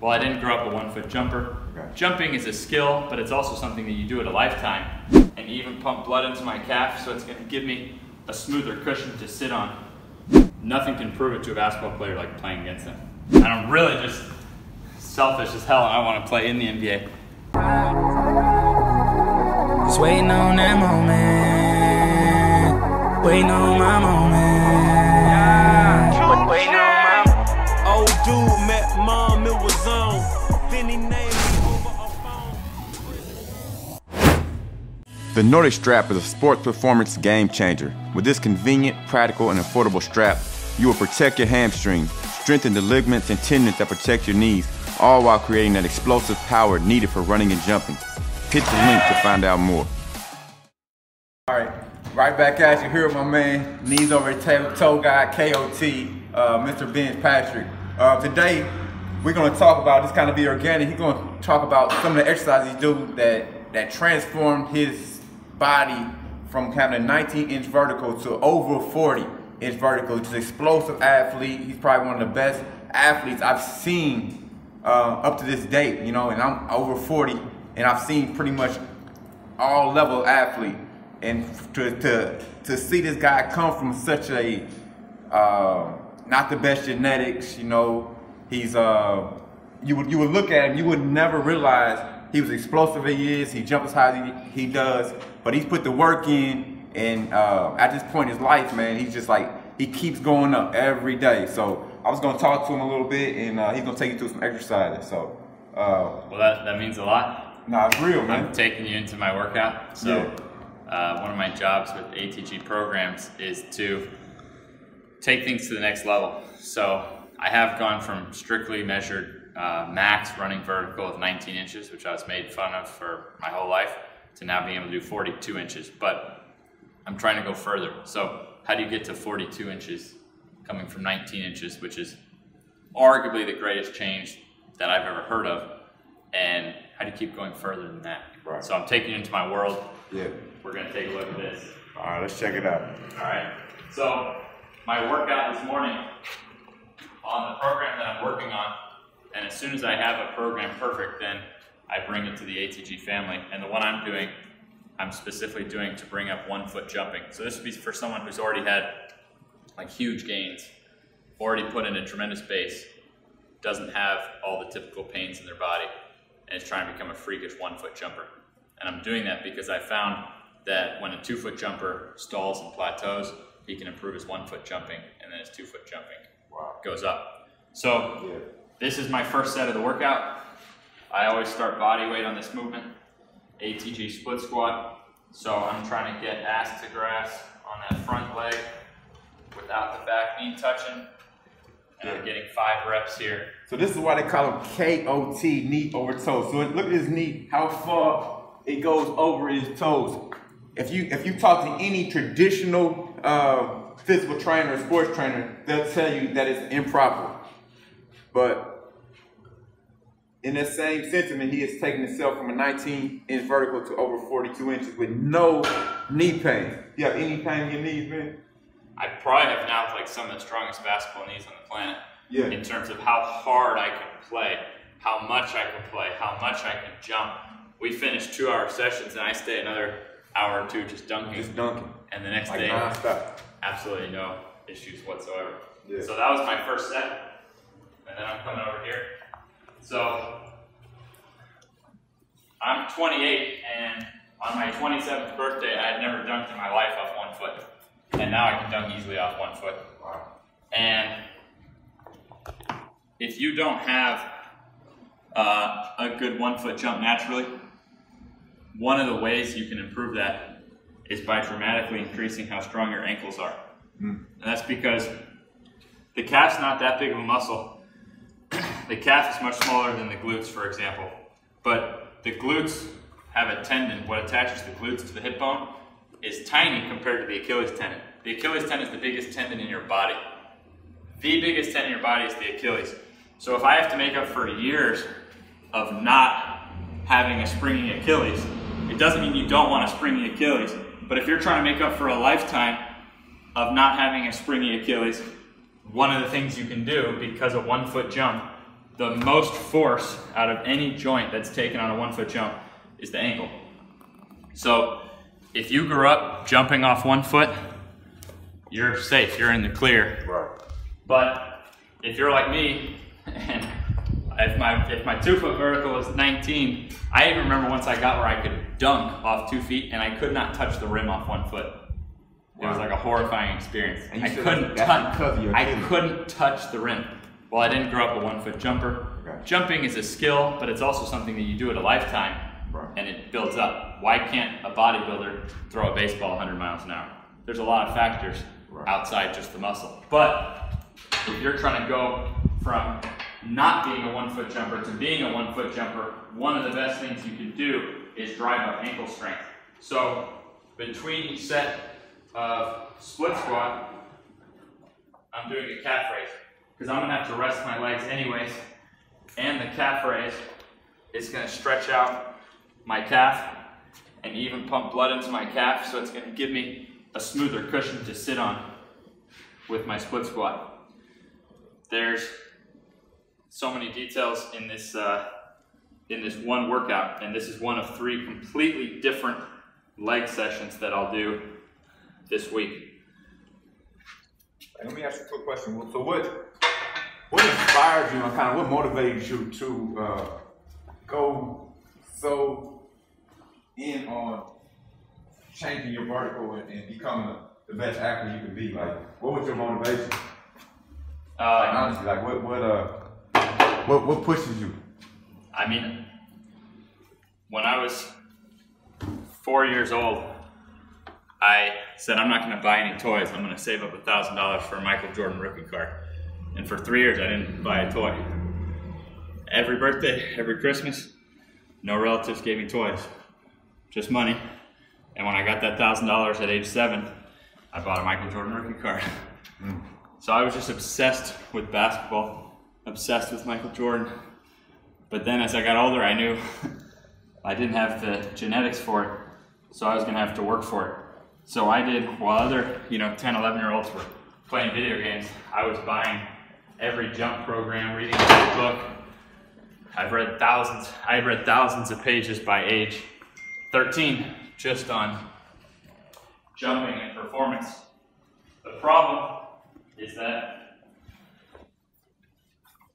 Well, I didn't grow up a one foot jumper. Okay. Jumping is a skill, but it's also something that you do at a lifetime. And even pump blood into my calf, so it's gonna give me a smoother cushion to sit on. Nothing can prove it to a basketball player like playing against them. And I'm really just selfish as hell and I wanna play in the NBA. Just waiting on that moment. Waiting on my moment. Then he named me over a phone. The Nordic strap is a sports performance game changer. With this convenient, practical, and affordable strap, you will protect your hamstrings, strengthen the ligaments and tendons that protect your knees, all while creating that explosive power needed for running and jumping. Hit the link to find out more. All right, right back at you here with my man, knees over the table, toe guy, KOT, uh, Mr. Ben Patrick. Uh, today, we're gonna talk about, this kind of be organic, he's gonna talk about some of the exercises he do that, that transformed his body from having a 19 inch vertical to over 40 inch vertical. He's an explosive athlete. He's probably one of the best athletes I've seen uh, up to this date, you know, and I'm over 40 and I've seen pretty much all level athlete. And to, to, to see this guy come from such a, uh, not the best genetics, you know, he's, uh, you would, you would look at him, you would never realize he was explosive he is, he jumps as high as he, he does, but he's put the work in and uh, at this point in his life, man, he's just like, he keeps going up every day. So I was gonna talk to him a little bit and uh, he's gonna take you through some exercises. So, uh, Well, that, that means a lot. nah, it's real, man. I'm taking you into my workout. So, uh, one of my jobs with ATG programs is to take things to the next level. So, I have gone from strictly measured uh, max running vertical of 19 inches, which I was made fun of for my whole life, to now being able to do 42 inches. But I'm trying to go further. So, how do you get to 42 inches coming from 19 inches, which is arguably the greatest change that I've ever heard of? And how do you keep going further than that? Right. So I'm taking you into my world. Yeah. We're gonna take a look at this. All right, let's check it out. All right. So my workout this morning on the program that I'm working on, and as soon as I have a program perfect, then I bring it to the ATG family. And the one I'm doing, I'm specifically doing to bring up one foot jumping. So this would be for someone who's already had like huge gains, already put in a tremendous base, doesn't have all the typical pains in their body, and is trying to become a freakish one foot jumper. And I'm doing that because I found that when a two foot jumper stalls and plateaus, he can improve his one foot jumping, and then his two foot jumping Wow. goes up. So Yeah. this is my first set of the workout. I always start body weight on this movement, ATG split squat. So I'm trying to get ass to grass on that front leg without the back knee touching. And I'm getting five reps here. So this is why they call him KOT, knee over toes. So look at his knee, how far it goes over his toes. If you if you talk to any traditional uh, physical trainer or sports trainer, they'll tell you that it's improper. But in that same sentiment, he has taken himself from a 19 inch vertical to over 42 inches with no knee pain. You have any pain in your knees, man? I probably have now like some of the strongest basketball knees on the planet. Yeah. In terms of how hard I can play, how much I can play, how much I can jump. We finish two hour sessions and I stay another hour or two just dunking. Just dunking. and the next Like day, nonstop. Absolutely no issues whatsoever. Yeah. So that was my first set. And then I'm coming over here. So I'm 28 and on my 27th birthday, I had never dunked in my life off one foot. And now I can dunk easily off one foot. Wow. And if you don't have uh, a good one foot jump naturally, one of the ways you can improve that is by dramatically increasing how strong your ankles are. Hmm. And that's because the calf's not that big of a muscle. the calf is much smaller than the glutes, for example. But the glutes have a tendon, what attaches the glutes to the hip bone is tiny compared to the Achilles tendon. The Achilles tendon is the biggest tendon in your body. The biggest tendon in your body is the Achilles. So if I have to make up for years of not having a springy Achilles, it doesn't mean you don't want a springy Achilles. But if you're trying to make up for a lifetime of not having a springy Achilles, one of the things you can do because a one foot jump the most force out of any joint that's taken on a one foot jump is the ankle. So if you grew up jumping off one foot, you're safe, you're in the clear. Right. But if you're like me, and if my if my two foot vertical was 19, I even remember once I got where I could dunk off two feet and I could not touch the rim off one foot. It was like a horrifying experience. I couldn't touch. because of your I couldn't touch the rim. Well, I didn't grow up a one foot jumper. Okay. Jumping is a skill, but it's also something that you do at a lifetime, Right. and it builds up. Why can't a bodybuilder throw a baseball 100 miles an hour? There's a lot of factors Right. outside just the muscle. But if you're trying to go from not being a one foot jumper to being a one foot jumper, one of the best things you can do is drive up ankle strength. So between each set of split squat, I'm doing a calf raise because I'm gonna have to rest my legs anyways, and the calf raise is gonna stretch out my calf and even pump blood into my calf, so it's gonna give me a smoother cushion to sit on with my split squat. There's so many details in this uh, in this one workout, and this is one of three completely different leg sessions that I'll do this week. Let me ask you a quick question. So what what inspires you and kind of what motivates you to uh, go so in on changing your vertical and, and becoming the best athlete you can be? Like, what was your motivation? Like, Um, honestly, like what what uh what what pushes you? I mean, when I was four years old, I said I'm not going to buy any toys. I'm going to save up a thousand dollars for a Michael Jordan rookie card. And for three years, I didn't buy a toy. Every birthday, every Christmas, no relatives gave me toys, just money. And when I got that thousand dollars at age seven, I bought a Michael Jordan rookie card. Hmm. So I was just obsessed with basketball, obsessed with Michael Jordan. But then as I got older, I knew I didn't have the genetics for it, so I was going to have to work for it. So I did, while other, you know, 10, 11 year olds were playing video games, I was buying every jump program, reading every book. I've read thousands, I've read thousands of pages by age 13 just on jumping and performance. The problem is that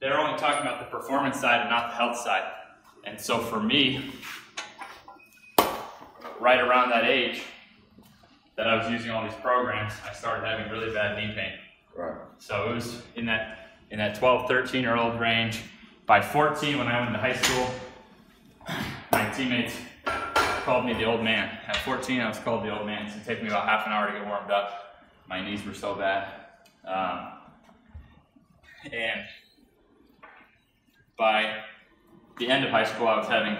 they're only talking about the performance side and not the health side. And so for me, right around that age that I was using all these programs, I started having really bad knee pain. Right. So it was in that in that 12, 13 year old range. By 14, when I went to high school, my teammates called me the old man. At 14, I was called the old man. So it took me about half an hour to get warmed up. My knees were so bad. Um, and by the end of high school, I was having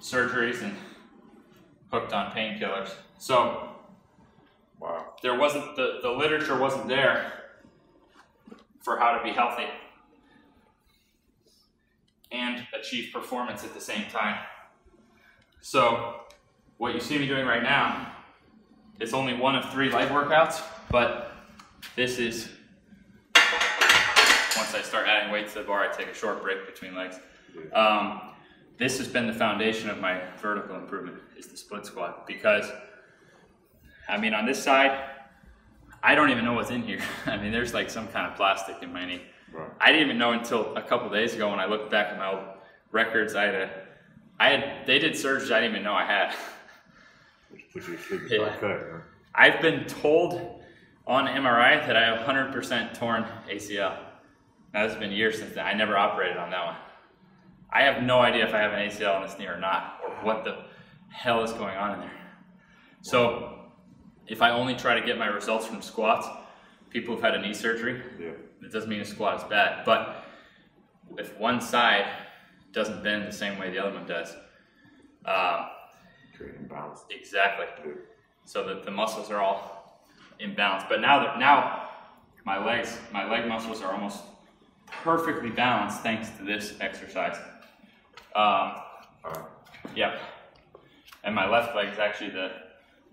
surgeries and hooked on painkillers. So Wow. there wasn't the, the literature wasn't there for how to be healthy and achieve performance at the same time. So what you see me doing right now is only one of three leg workouts, but this is once I start adding weight to the bar, I take a short break between legs. Um, this has been the foundation of my vertical improvement is the split squat because I mean, on this side, I don't even know what's in here. I mean, there's like some kind of plastic in my knee. Right. I didn't even know until a couple days ago when I looked back at my old records. I had a, I had, they did surgeries I didn't even know I had. Yeah. that, huh? I've been told on MRI that I have 100% torn ACL. Now, this has been years since then. I never operated on that one. I have no idea if I have an ACL in this knee or not, or what the hell is going on in there. So, if I only try to get my results from squats, people who've had a knee surgery, Yeah. it doesn't mean a squat is bad. But if one side doesn't bend the same way the other one does, uh, Creating balance. exactly so that the muscles are all in balance. But now that now my legs, my leg muscles are almost perfectly balanced thanks to this exercise. Um, yeah, and my left leg is actually the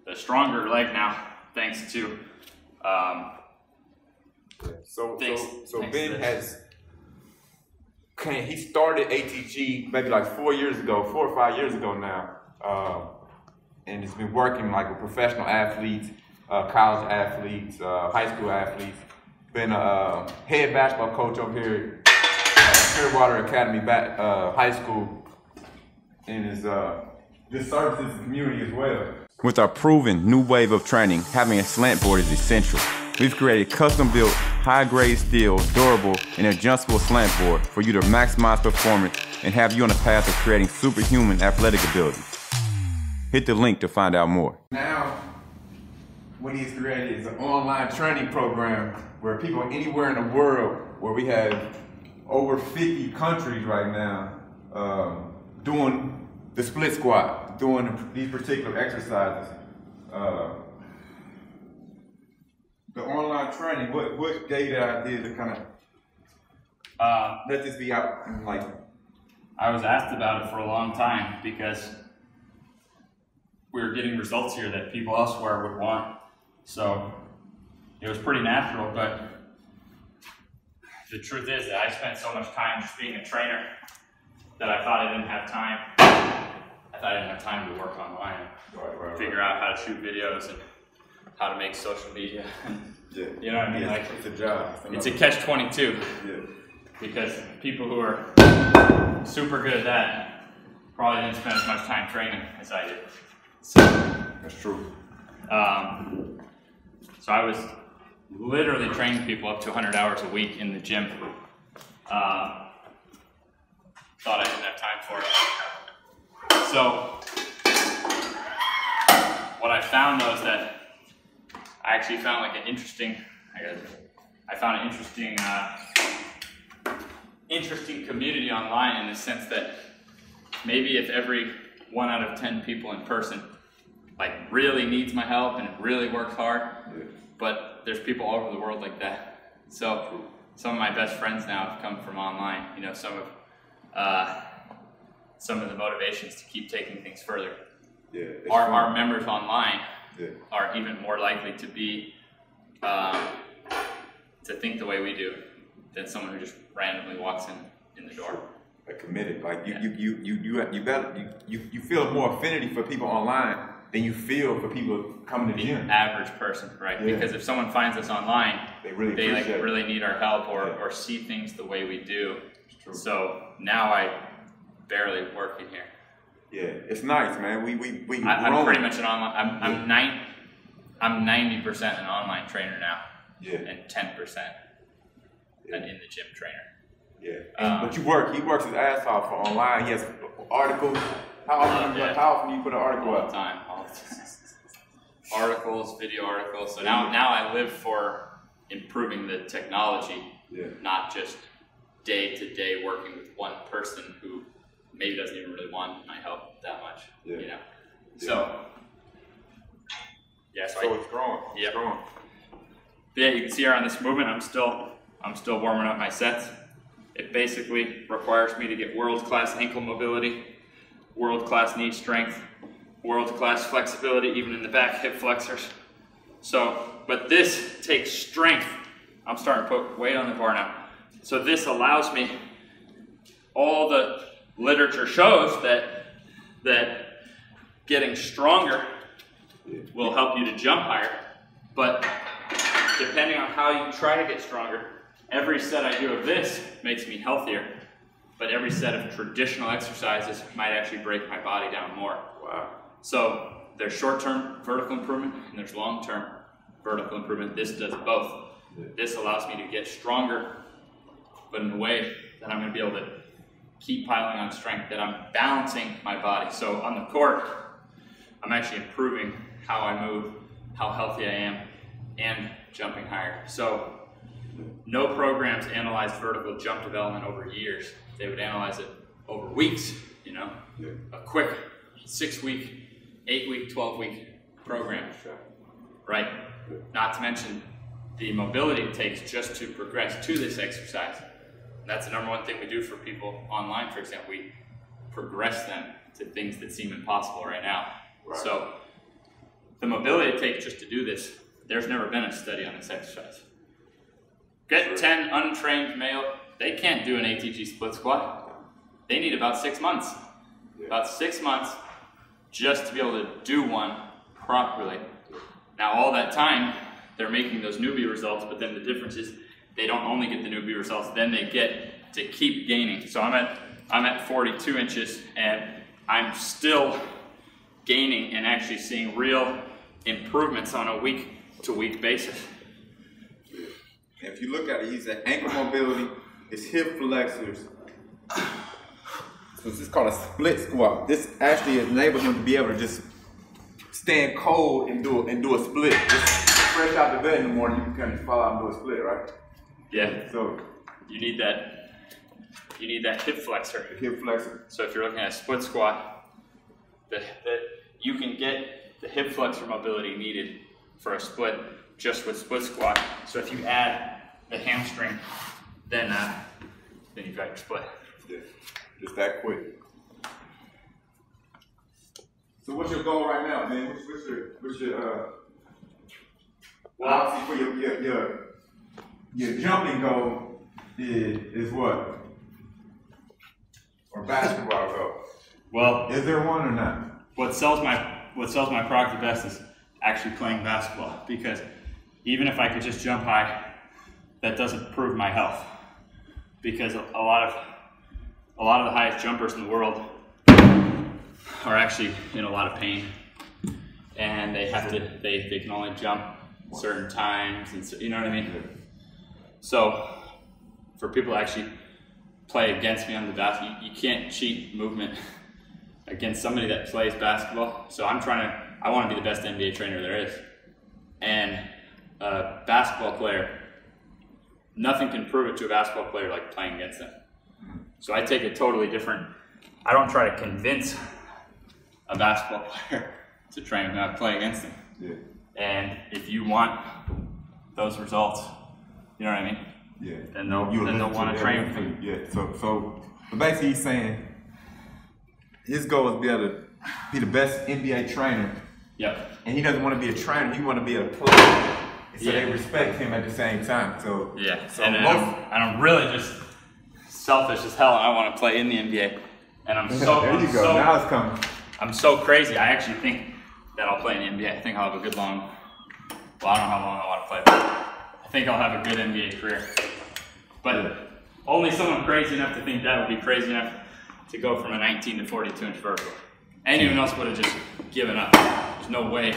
the stronger leg now thanks to um, So, Thanks- so, so thanks Ben has came, he started ATG maybe like four years ago, four or five years ago now, uh, and it's been working like with professional athletes, uh, college athletes, uh, high school athletes. Been a uh, head basketball coach over here at Clearwater Academy back, uh, High School, and is uh, just services the community as well. With our proven new wave of training, having a slant board is essential. We've created custom-built, high-grade steel, durable, and adjustable slant board for you to maximize performance and have you on the path of creating superhuman athletic ability. Hit the link to find out more. Now, what he's created is an online training program where people anywhere in the world, where we have over 50 countries right now, um, doing the split squat, doing these particular exercises. Uh, the online training, what what gave that idea to kind of Uh, let this be out and like I was asked about it for a long time because we were getting results here that people elsewhere would want. So it was pretty natural, but the truth is that I spent so much time just being a trainer that I thought I didn't have time. I thought I didn't have time to work online, right, right, figure out how to shoot videos and how to make social media. yeah. You know what I mean? Yeah, Like it's a job. it's a catch twenty two yeah. because people who are super good at that probably didn't spend as much time training as I did. So, That's true. um, so I was literally training people up to 100 hours a week in the gym. Um, thought I didn't have time for it. So, what I found though is that I actually found like an interesting, I guess, I found an interesting, uh, interesting community online in the sense that maybe if every one out of 10 people in person like really needs my help and really works hard, but there's people all over the world like that. So some of my best friends now have come from online. You know, some of uh, some of the motivations to keep taking things further. Yeah. Our, our members online Yeah. are even more likely to be um, to think the way we do than someone who just randomly walks in in the door. Like committed. Like you, Yeah. you, you, you, you, you better, you, you, you feel more affinity for people online than you feel for people coming to the gym. average person, right? Yeah. Because if someone finds us online, They really they like it. really need our help or, Yeah. or see things the way we do. So now I barely work in here. Yeah, it's nice, man. We, we, we. I, I'm pretty much an online. I'm I'm nine. I'm ninety percent an online trainer now, Yeah, and ten percent an in the gym trainer. yeah. Um, but you work. He works his ass off for online. He has articles. How often? Uh, yeah. How often do you put an article all up? All the time. articles, video articles. So now, now I live for improving the technology, Yeah. not just day to day working with one person who maybe doesn't even really want my help that much. Yeah. You know. So. Yeah. So, So I, it's growing. Yep. It's growing. yeah, you can see here on this movement, I'm still, I'm still warming up my sets. It basically requires me to get world-class ankle mobility, world-class knee strength, world-class flexibility, even in the back hip flexors. So, but this takes strength. I'm starting to put weight on the bar now. So this allows me, all the literature shows that, that getting stronger will help you to jump higher. But depending on how you try to get stronger, every set I do of this makes me healthier. But every set of traditional exercises might actually break my body down more. Wow. So there's short-term vertical improvement and there's long-term vertical improvement. This does both. This allows me to get stronger, but in a way that I'm going to be able to keep piling on strength, that I'm balancing my body. So on the court, I'm actually improving how I move, how healthy I am, and jumping higher. So no programs analyze vertical jump development over years. They would analyze it over weeks, you know, a quick six week, eight week, 12 week program, right? Not to mention the mobility it takes just to progress to this exercise. That's the number one thing we do for people online, for example. We progress them to things that seem impossible right now. Right. So the mobility it takes just to do this, there's never been a study on this exercise. Get 10 untrained male they can't do an ATG split squat. They need about six months. About six months just to be able to do one properly. Now, all that time, they're making those newbie results, but then the difference is they don't only get the newbie results, then they get to keep gaining. So I'm at I'm at 42 inches, and I'm still gaining and actually seeing real improvements on a week to week basis. If you look at it, he's at ankle mobility, his hip flexors. So this is called a split squat. This actually enables him to be able to just stand cold and do and do a split. Just fresh out the bed in the morning, you can kind of fall out and do a split, right? Yeah, So you need that. You need that hip flexor. hip flexor. So if you're looking at a split squat, the, you can get the hip flexor mobility needed for a split just with split squat. So if you add the hamstring, then uh, then you've got your split. Yeah, that quick. So what's your goal right now, man? What's, what's your what's your uh? Well- obviously for your your your, your jumping goal is is what? Or basketball goal? Well, Is there one or not? what sells my what sells my product the best is actually playing basketball because even if I could just jump high, that doesn't prove my health because a, a lot of a lot of the highest jumpers in the world are actually in a lot of pain and they have to they, they can only jump certain times and so, you know what I mean. So for people to actually play against me on the basket, you, you can't cheat movement against somebody that plays basketball. So I'm trying to, I want to be the best NBA trainer there is. And a basketball player, nothing can prove it to a basketball player like playing against them. So I take a totally different, I don't try to convince a basketball player to train and not play against them. Yeah, And if you want those results, you know what I mean? yeah. Then they'll- You then they'll to wanna train with everything. Yeah. So so but basically he's saying his goal is to be able to be the best NBA trainer Yep. and he doesn't want to be a trainer. He want to be a player. So Yeah. they respect him at the same time. So Yeah, So and, and most, I'm, and I'm really just selfish as hell. and I want to play in the NBA, and I'm so there you I'm go. so, now it's coming. I'm so crazy. I actually think that I'll play in the NBA. I think I'll have a good long. Well, I don't know how long I want to play, but I think I'll have a good NBA career. But only someone crazy enough to think that would be crazy enough to go from a 19 to 42 inch vertical. Anyone else would have just given up. There's no way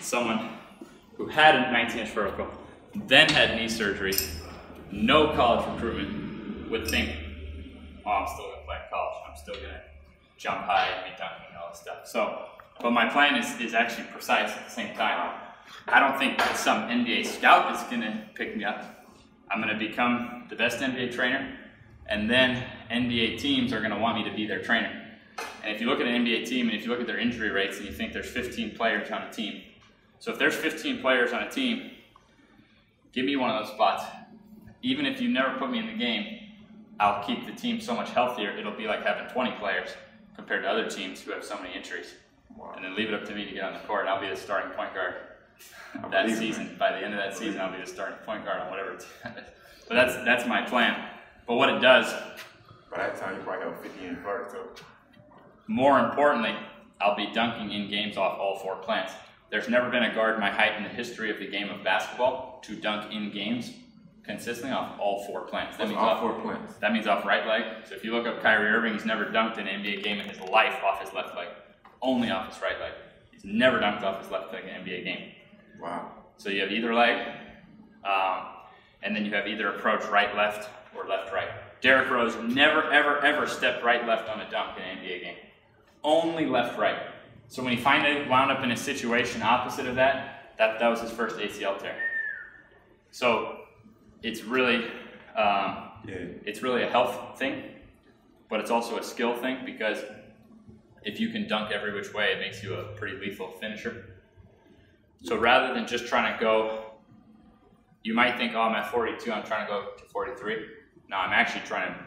someone who had a 19 inch vertical, then had knee surgery, no college recruitment, would think, oh, I'm still going to play college. I'm still going to jump high and be dunking and all this stuff. So, but my plan is, is actually precise at the same time. I don't think some NBA scout is going to pick me up. I'm going to become the best NBA trainer, and then NBA teams are going to want me to be their trainer. And if you look at an NBA team and if you look at their injury rates and you think there's 15 players on a team, so if there's 15 players on a team, give me one of those spots. Even if you never put me in the game, I'll keep the team so much healthier. It'll be like having 20 players compared to other teams who have so many injuries. And then leave it up to me to get on the court, and I'll be the starting point guard that it, season. By the end of that season, I'll be the starting point guard on whatever team. is. But that's that's my plan. But what it does, By that time, you probably have 50 in first. So more importantly, I'll be dunking in games off all four plants. There's never been a guard my height in the history of the game of basketball to dunk in games consistently off all four plants. That means all off four plants. That means off right leg. So if you look up Kyrie Irving, he's never dunked in an NBA game in his life off his left leg, only off his right leg. He's never dunked off his left leg in an NBA game. Wow. So you have either leg, um, and then you have either approach right left or left right. Derrick Rose never ever ever stepped right left on a dunk in an NBA game. Only left right. So when he finally wound up in a situation opposite of that, that that was his first ACL tear. So it's really um, Yeah. it's really a health thing, but it's also a skill thing because if you can dunk every which way, it makes you a pretty lethal finisher. So rather than just trying to go, you might think, oh, I'm at 42, I'm trying to go to 43. No, I'm actually trying to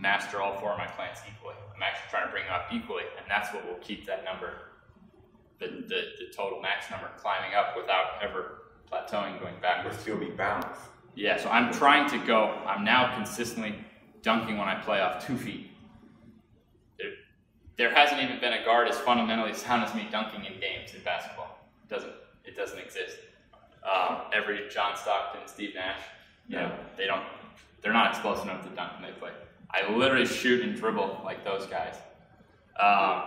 master all four of my plants equally. I'm actually trying to bring them up equally, and that's what will keep that number, the, the, the total max number, climbing up without ever plateauing, going backwards. still be balanced. Yeah, so I'm trying to go. I'm now consistently dunking when I play off two feet. There, there hasn't even been a guard as fundamentally sound as me dunking in games in basketball. It doesn't it doesn't exist. Um, every John Stockton, Steve Nash, you know, they don't they're not explosive enough to dunk when they play. I literally shoot and dribble like those guys. Um,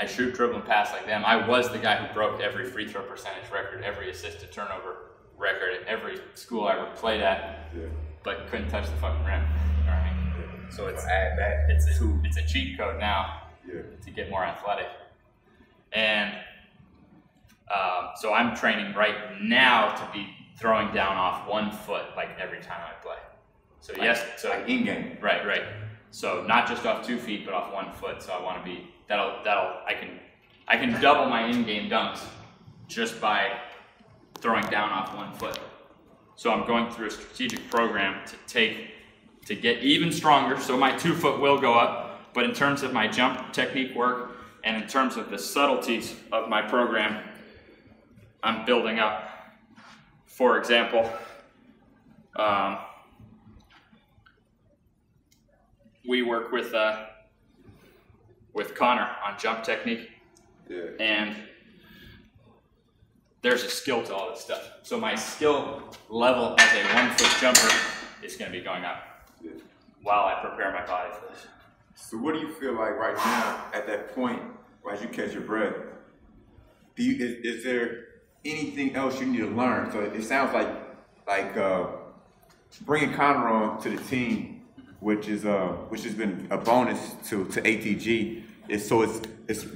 I shoot, dribble, and pass like them. I was the guy who broke every free throw percentage record, every assist to turnover record at every school I ever played at, Yeah. but couldn't touch the fucking rim. All right. So it's add that. it's a, it's a cheat code now Yeah. to get more athletic. And um, so I'm training right now to be throwing down off one foot like every time I play. So yes, so Like in game. right, right. So not just off two feet, but off one foot. So I want to be that'll that'll I can I can double my in-game dunks just by throwing down off one foot. So I'm going through a strategic program to take to get even stronger. So my two foot will go up, but in terms of my jump technique work and in terms of the subtleties of my program, I'm building up. For example, um, we work with uh, with Connor on jump technique, Yeah. and there's a skill to all this stuff. So my skill level as a one foot jumper is going to be going up while I prepare my body for this. So what do you feel like right now at that point, as you catch your breath? Do you is, is there anything else you need to learn? So it sounds like like uh, bringing Connor on to the team, which is uh which has been a bonus to to ATG. Is so it's it's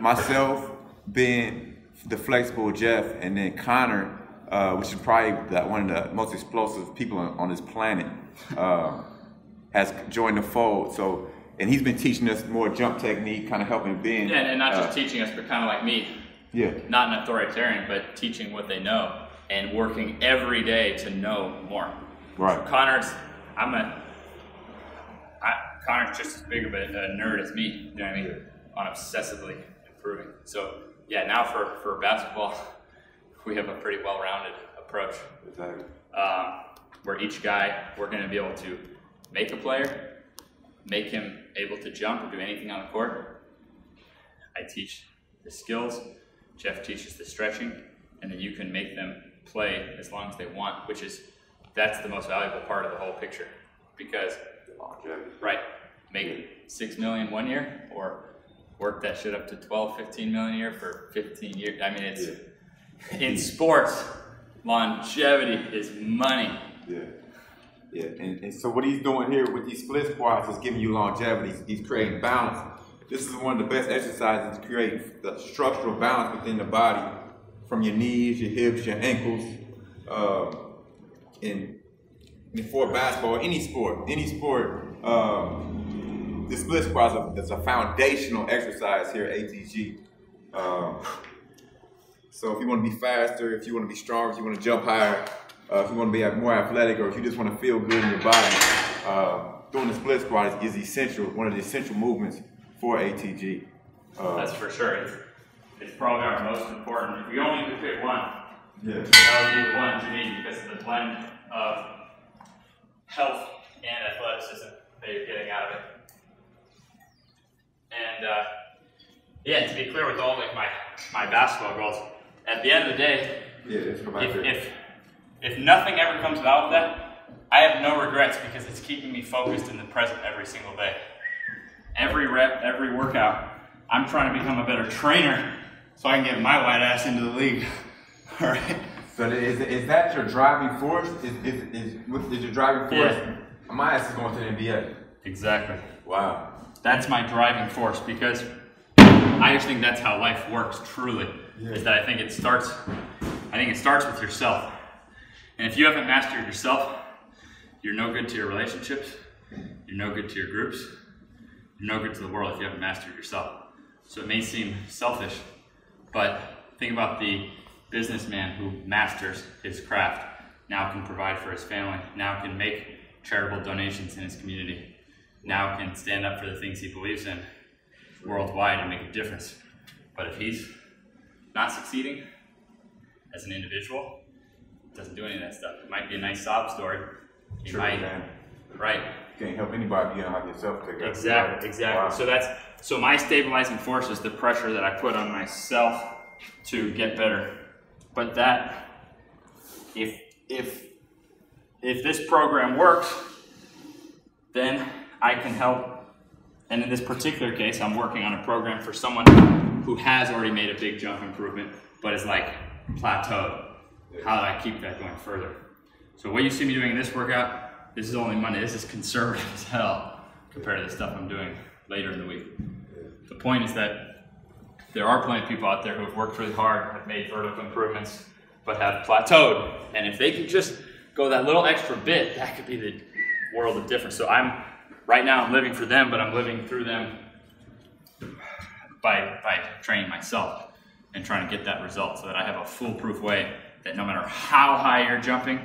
myself being the flexible Jeff, and then Connor, uh, which is probably the, one of the most explosive people on, on this planet. Uh, has joined the fold. So, and he's been teaching us more jump technique, kind of helping Ben. Yeah, and not just uh, teaching us, but kind of like me, Yeah, not an authoritarian, but teaching what they know and working every day to know more. right. Connor's, I'm a, I, Connor's just as big of a, a nerd as me. You know what I mean? On obsessively improving. So yeah, now for for basketball, we have a pretty well-rounded approach. Exactly. um, where each guy we're going to be able to make a player, make him able to jump or do anything on the court. I teach the skills, Jeff teaches the stretching, and then you can make them play as long as they want, which is that's the most valuable part of the whole picture. Because right, make six million one year or work that shit up to 12, 15 million a year for 15 years. I mean, it's in sports, longevity is money. Yeah. Yeah, and, and so what he's doing here with these split squats is giving you longevity. He's, he's creating balance. This is one of the best exercises to create the structural balance within the body, from your knees, your hips, your ankles, um, and, and for basketball, any sport, any sport, um, the split squats is a foundational exercise here at ATG. Um, so if you want to be faster, if you want to be stronger, if you want to jump higher, uh, if you want to be more athletic, or if you just want to feel good in your body, uh, doing the split squat is, is essential. One of the essential movements for ATG. Uh, That's for sure. It's, it's probably our most important. If we only could pick one, yeah. that would be the one to me because of the blend of health and athleticism that you're getting out of it. And uh, yeah, to be clear with all like my my basketball goals, at the end of the day, Yeah, it's come out if, if if nothing ever comes out of that, I have no regrets because it's keeping me focused in the present every single day. Every rep, every workout, I'm trying to become a better trainer so I can get my white ass into the league. All right. So is, is that your driving force? Is, is, is, is your driving force? Yeah. My ass is going to the NBA. Exactly. Wow. That's my driving force because I just think that's how life works truly. Is that I think it starts I think it starts with yourself. And if you haven't mastered yourself, you're no good to your relationships, you're no good to your groups, you're no good to the world if you haven't mastered yourself. So it may seem selfish, but think about the businessman who masters his craft, now can provide for his family, now can make charitable donations in his community, now can stand up for the things he believes in worldwide and make a difference. But if he's not succeeding as an individual, doesn't do any of that stuff. It might be a nice sob story. You True, might, man. right? Can't help anybody being like yourself. Take. Exactly, exactly. Wow. So that's so my stabilizing force is the pressure that I put on myself to get better. But that if if if this program works, then I can help. And in this particular case, I'm working on a program for someone who has already made a big jump improvement, but is like plateaued. How do I keep that going further? So what you see me doing in this workout, this is only Monday. This is conservative as hell compared to the stuff I'm doing later in the week. The point is that there are plenty of people out there who have worked really hard, have made vertical improvements, but have plateaued. And if they can just go that little extra bit, that could be the world of difference. So I'm right now I'm living for them, but I'm living through them by by training myself and trying to get that result so that I have a foolproof way that no matter how high you're jumping,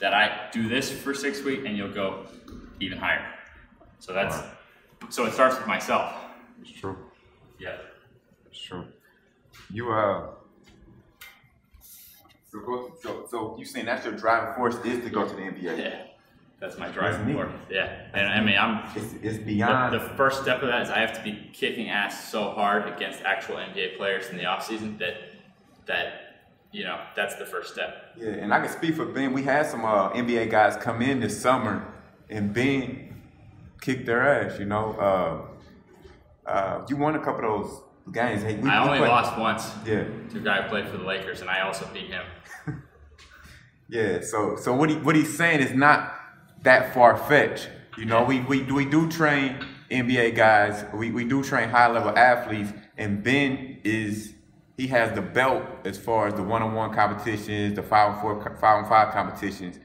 that I do this for six weeks and you'll go even higher. So that's so it starts with myself. It's true. Yeah. It's true. You uh. So, so you saying that's your driving force is to go to the NBA? Yeah. That's my driving force. Yeah. And I mean I'm It's, it's beyond. the first step of that is I have to be kicking ass so hard against actual NBA players in the off season that that you know that's the first step. Yeah, and I can speak for Ben. We had some uh, NBA guys come in this summer, and Ben kicked their ass. You know, uh, uh, you won a couple of those games. Hey, we, I only played- lost once Yeah, to a guy who played for the Lakers, and I also beat him. yeah. So, so what he what he's saying is not that far fetched. You know, we, we we do train NBA guys. We we do train high level athletes, and Ben is. He has the belt as far as the one-on-one competitions, the five and four, five and five competitions.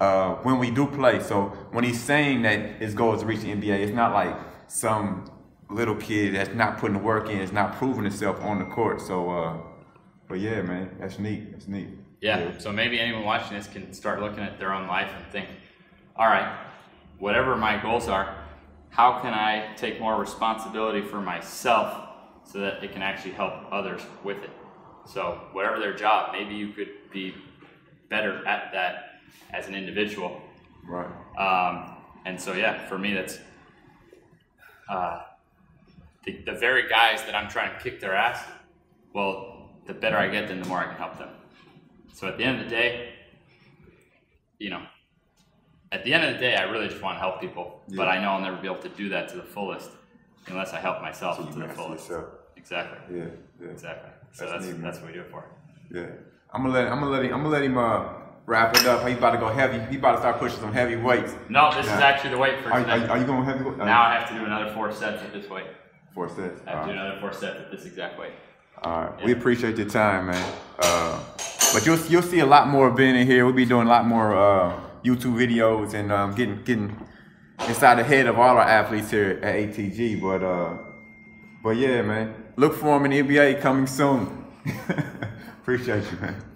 uh, when we do play. So when he's saying that his goal is to reach the NBA, it's not like some little kid that's not putting the work in, is not proving himself on the court. So, uh, but yeah, man, that's neat. That's neat. Yeah. So maybe anyone watching this can start looking at their own life and think, all right, whatever my goals are, how can I take more responsibility for myself so that it can actually help others with it? So whatever their job, maybe you could be better at that as an individual. Right. Um, and so yeah, for me that's uh, the, the very guys that I'm trying to kick their ass. Well, the better I get, then the more I can help them. So at the end of the day, you know, at the end of the day, I really just want to help people, but I know I'll never be able to do that to the fullest unless I help myself So to the fullest. yourself. Exactly. Yeah. Yeah. Exactly. So That's that's neat, that's what we do it for. Yeah. I'm gonna let I'm gonna let him I'm gonna let him uh, wrap it up. He's about to go heavy. He about to start pushing some heavy weights. No, this is actually the weight for Are, today. are, are you going heavy? Uh, now I have to do another four sets at this weight. four sets. I have to do All right. another four sets at this exact weight. All right. We appreciate your time, man. Uh, but you'll you'll see a lot more of Ben in here. We'll be doing a lot more uh, YouTube videos and um, getting getting inside the head of all our athletes here at ATG. But uh, but yeah, man. Look for him in the NBA coming soon. appreciate you, man.